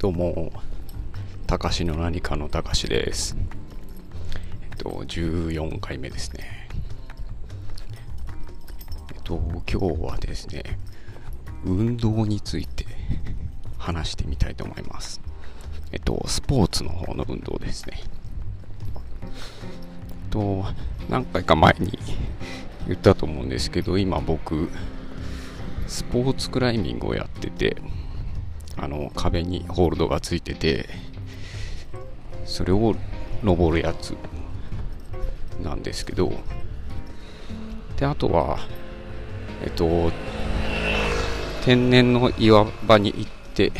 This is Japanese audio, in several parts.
どうも、たかしの何かのたかしです。えっと、14回目ですね。えっと、今日はですね、運動について話してみたいと思います。えっと、スポーツの方の運動ですね。えっと、何回か前に言ったと思うんですけど、今僕、スポーツクライミングをやってて、あの壁にホールドがついててそれを登るやつなんですけどであとはえっと天然の岩場に行って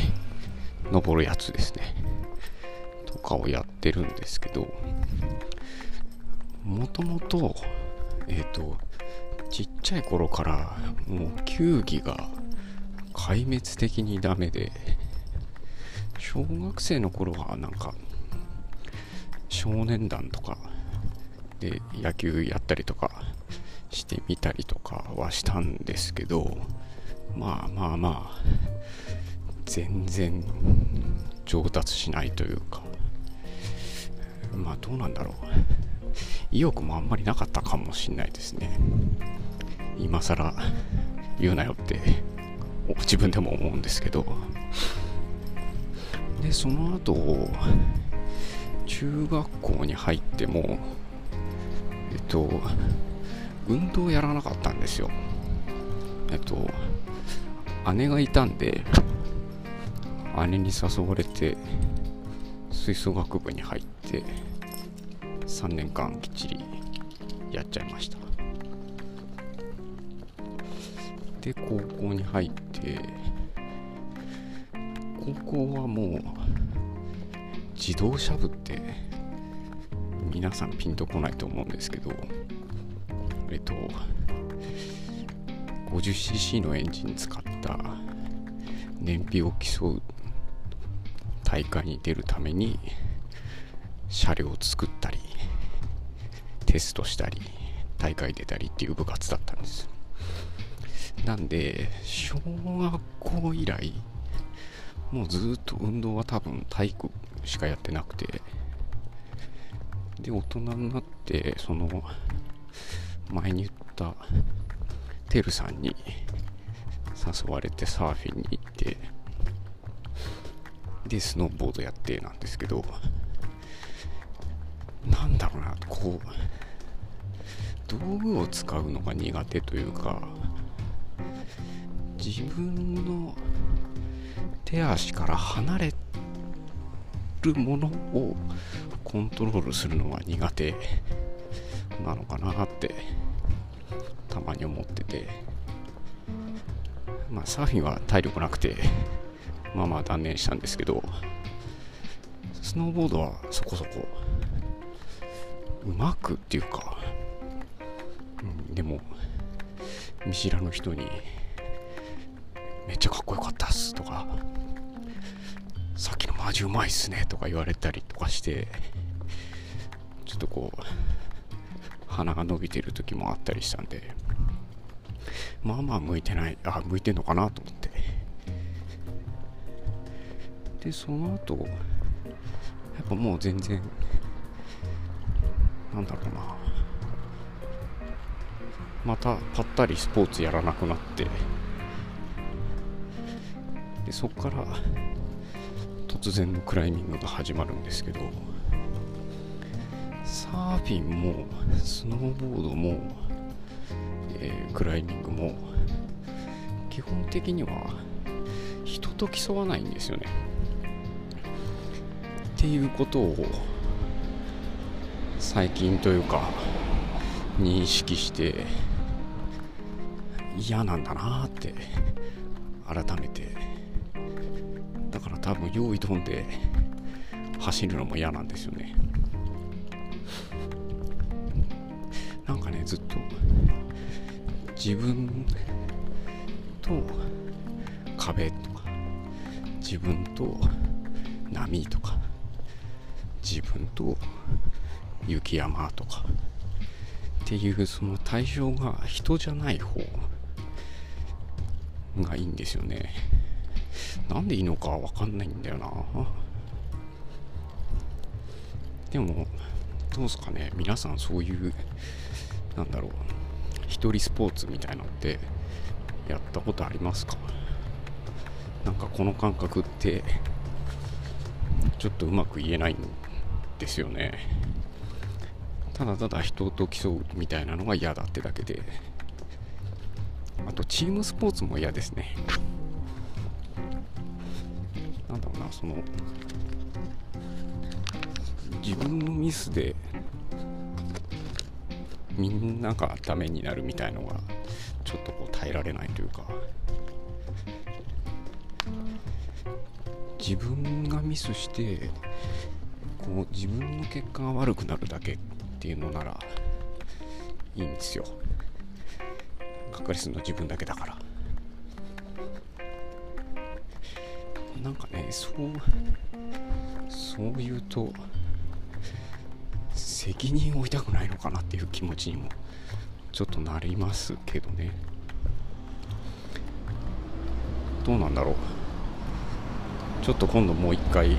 登るやつですね。とかをやってるんですけどもともとえっとちっちゃい頃からもう球技が壊滅的にダメで。小学生の頃はなんか少年団とかで野球やったりとかしてみたりとかはしたんですけどまあまあまあ全然上達しないというかまあどうなんだろう。意欲もあんまりなかったかもしんないですね。今更言うなよって。自分でも思うんですけど。でその後中学校に入ってもえっと運動やらなかったんですよ。えっと姉がいたんで姉に誘われて吹奏楽部に入って3年間きっちりやっちゃいました。で高校に入って高校はもう自動車部って皆さんピンとこないと思うんですけどえっと 50cc のエンジン使った燃費を競う大会に出るために車両を作ったりテストしたり大会出たりっていう部活だったんです。なんで小学校以来もうずっと運動は多分体育しかやってなくて。で大人になってその前に言ったてるさんに誘われてサーフィンに行ってでスノーボードやってなんですけどなんだろうなこう道具を使うのが苦手というか自分の手足から離れるものをコントロールするのが苦手なのかなってたまに思ってて。まあサーフィンは体力なくてまあまあ断念したんですけどスノーボードはそこそこうまくっていうか、うん、でも見知らぬ人にめっちゃかっこよかったっすとか。さっきのマジうまいっすねとか言われたりとかしてちょっとこう鼻が伸びてる時もあったりしたんで。まあまあ向いてないあ向いてんのかなと思って。でその後やっぱもう全然なんだろうな。またぱったりスポーツやらなくなって。でそこから突然のクライミングが始まるんですけどサーフィンもスノーボードも、えークライミングも基本的には人と競わないんですよね。っていうことを最近というか認識して嫌なんだなって改めてから多分用意どんで走るのも嫌なんですよね。なんかねずっと自分と壁とか自分と波とか自分と雪山とかっていうその対象が人じゃない方がいいんですよね。なんでいいのかわかんないんだよな。でもどうですかね。皆さんそういうなんだろう一人スポーツみたいなのってやったことありますか？なんかこの感覚ってちょっとうまく言えないんですよね。ただただ人と競うみたいなのが嫌だってだけで。あとチームスポーツも嫌ですね。その自分のミスでみんながダメになるみたいのがちょっとこう耐えられないというか。自分がミスしてこう自分の結果が悪くなるだけっていうのならいいんですよ。かかりするの自分だけだから。なんかねそうそう言うと責任を負いたくないのかなっていう気持ちにもちょっとなりますけどね。どうなんだろう。ちょっと今度もう一回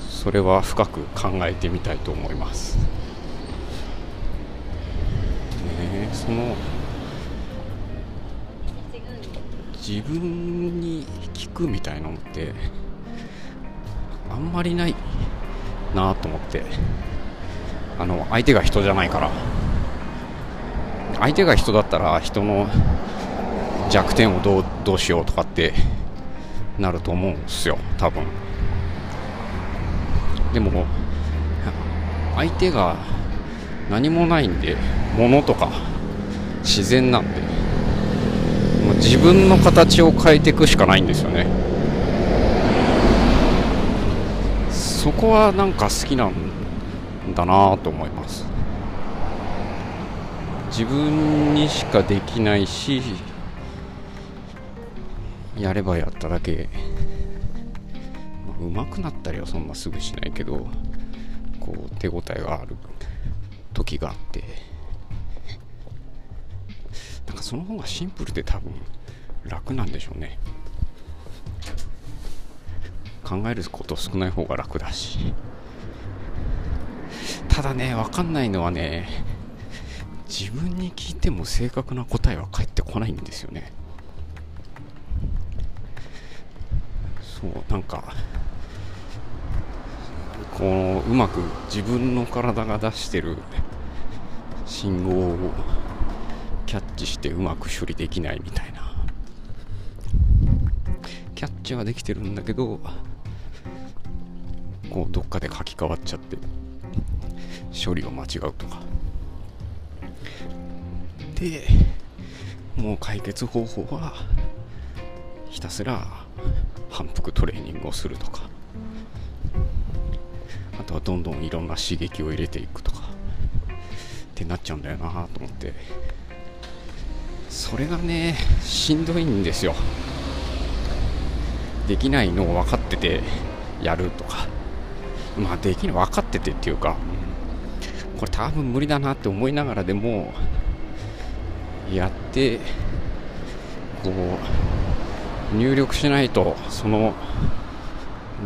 それは深く考えてみたいと思います。ねその自分に聞くみたいなのってあんまりないなと思って。あの相手が人じゃないから。相手が人だったら人の弱点をどうどうしようとかってなると思うんですよ多分。でも相手が何もないんで物とか自然なんで自分の形を変えていくしかないんですよね。そこはなんか好きなんだなと思います。自分にしかできないしやればやっただけ、まあ、上手くなったりはそんなすぐしないけどこう手応えがある時があって。かその方がシンプルで多分楽なんでしょうね。考えること少ない方が楽だし。ただね分かんないのはね自分に聞いても正確な答えは返ってこないんですよね。そうなんかこううまく自分の体が出してる信号をキャッチしてうまく処理できないみたいな。キャッチはできてるんだけどこうどっかで書き換わっちゃって処理を間違うとか。でもう解決方法はひたすら反復トレーニングをするとか。あとはどんどんいろんな刺激を入れていくとか。ってなっちゃうんだよなと思って。それがねしんどいんですよ。できないのを分かっててやるとか。まあできない分かっててっていうかこれ多分無理だなって思いながらでもやってこう入力しないとその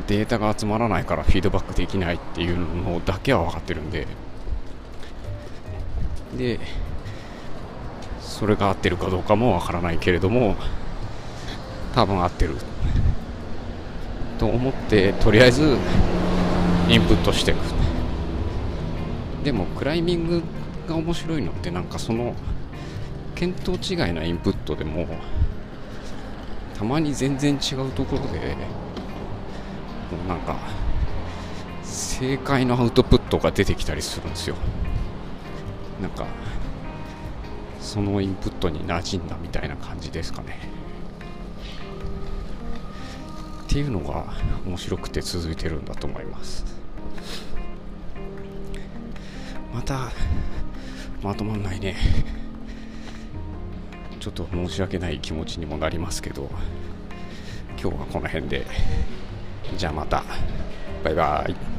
データが集まらないからフィードバックできないっていうのだけは分かってるんで。でそれが合ってるかどうかも分からないけれども多分合ってると思ってとりあえずインプットしていく。でもクライミングが面白いのってなんかその見当違いなインプットでもたまに全然違うところでもうなんか正解のアウトプットが出てきたりするんですよ。なんかそのインプットに馴染んだみたいな感じですかね。っていうのが面白くて続いてるんだと思います。またまとまんないね。ちょっと申し訳ない気持ちにもなりますけど今日はこの辺で。じゃあまた。バイバイ。